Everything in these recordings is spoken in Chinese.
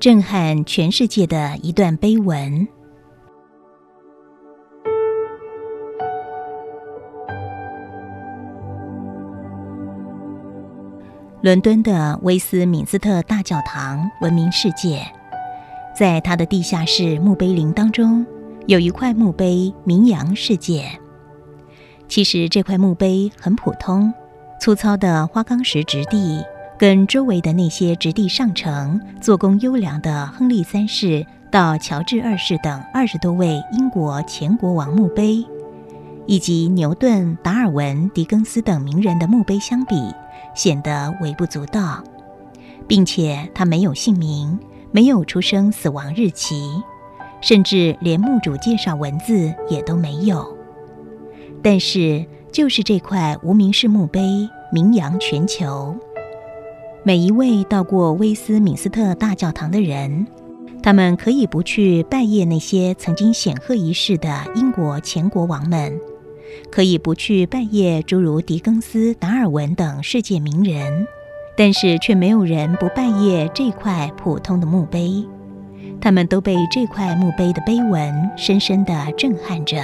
震撼全世界的一段碑文。伦敦的威斯敏斯特大教堂闻名世界，在它的地下室墓碑林当中，有一块墓碑名扬世界。其实这块墓碑很普通，粗糙的花岗石质地，跟周围的那些质地上乘、做工优良的亨利三世到乔治二世等二十多位英国前国王墓碑，以及牛顿、达尔文、狄更斯等名人的墓碑相比。显得微不足道，并且他没有姓名，没有出生、死亡日期，甚至连墓主介绍文字也都没有。但是，就是这块无名氏墓碑名扬全球。每一位到过威斯敏斯特大教堂的人，他们可以不去拜谒那些曾经显赫一世的英国前国王们。可以不去拜谒诸如狄更斯、达尔文等世界名人，但是却没有人不拜谒这块普通的墓碑。他们都被这块墓碑的碑文深深地震撼着。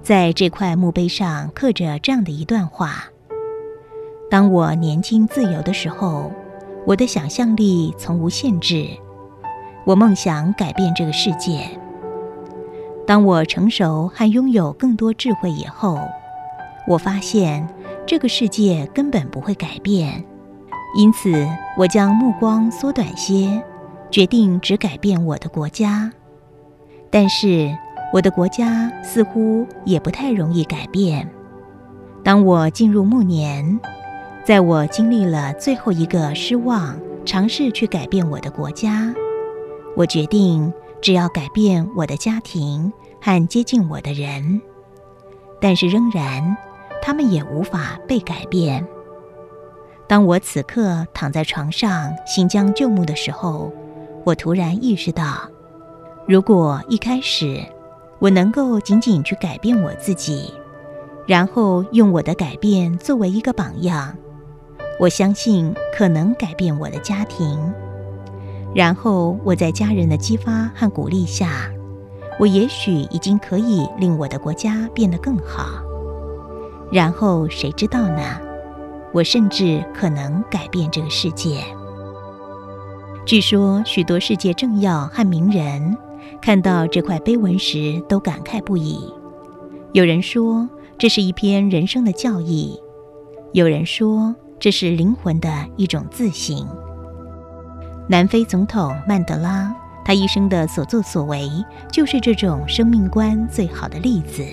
在这块墓碑上刻着这样的一段话：“当我年轻自由的时候，我的想象力从无限制，我梦想改变这个世界。”当我成熟和拥有更多智慧以后，我发现这个世界根本不会改变，因此我将目光缩短些，决定只改变我的国家。但是我的国家似乎也不太容易改变。当我进入暮年，在我经历了最后一个失望，尝试去改变我的国家，我决定。只要改变我的家庭和接近我的人，但是仍然，他们也无法被改变。当我此刻躺在床上新将就木的时候，我突然意识到，如果一开始我能够仅仅去改变我自己，然后用我的改变作为一个榜样，我相信可能改变我的家庭。然后我在家人的激发和鼓励下，我也许已经可以令我的国家变得更好。然后谁知道呢？我甚至可能改变这个世界。据说许多世界政要和名人看到这块碑文时都感慨不已。有人说这是一篇人生的教义，有人说这是灵魂的一种自省。南非总统曼德拉，他一生的所作所为就是这种生命观最好的例子。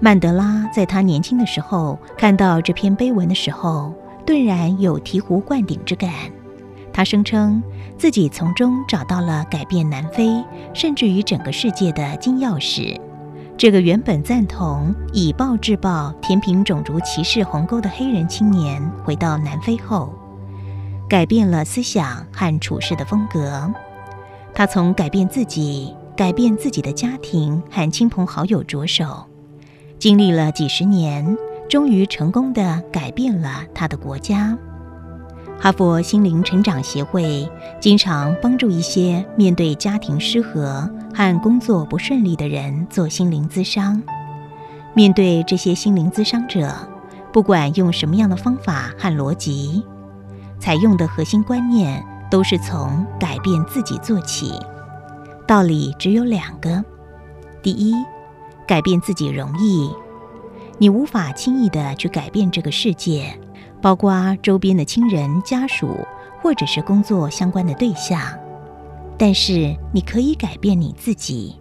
曼德拉在他年轻的时候看到这篇碑文的时候，顿然有醍醐灌顶之感。他声称自己从中找到了改变南非甚至于整个世界的金钥匙。这个原本赞同以暴制暴、填平种族歧视鸿沟的黑人青年，回到南非后。改变了思想和处事的风格。他从改变自己、改变自己的家庭和亲朋好友着手，经历了几十年，终于成功的改变了他的国家。哈佛心灵成长协会经常帮助一些面对家庭失和和工作不顺利的人做心灵咨商。面对这些心灵咨商者，不管用什么样的方法和逻辑。采用的核心观念都是从改变自己做起，道理只有两个：第一，改变自己容易，你无法轻易的去改变这个世界，包括周边的亲人、家属或者是工作相关的对象，但是你可以改变你自己，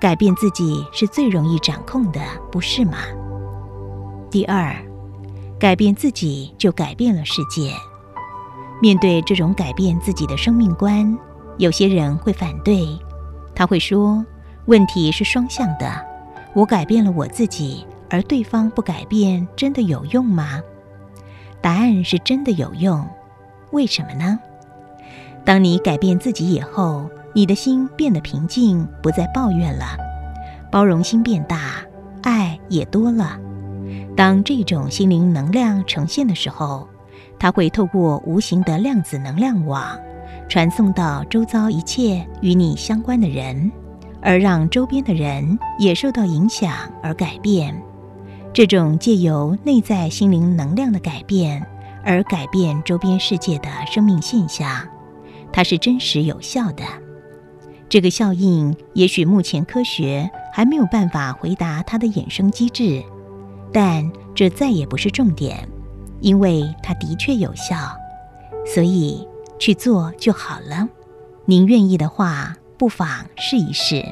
改变自己是最容易掌控的，不是吗？第二，改变自己就改变了世界。面对这种改变自己的生命观，有些人会反对。他会说：“问题是双向的，我改变了我自己，而对方不改变，真的有用吗？”答案是真的有用。为什么呢？当你改变自己以后，你的心变得平静，不再抱怨了，包容心变大，爱也多了。当这种心灵能量呈现的时候。它会透过无形的量子能量网，传送到周遭一切与你相关的人，而让周边的人也受到影响而改变。这种借由内在心灵能量的改变而改变周边世界的生命现象，它是真实有效的。这个效应也许目前科学还没有办法回答它的衍生机制，但这再也不是重点，因为它的确有效，所以去做就好了。您愿意的话，不妨试一试。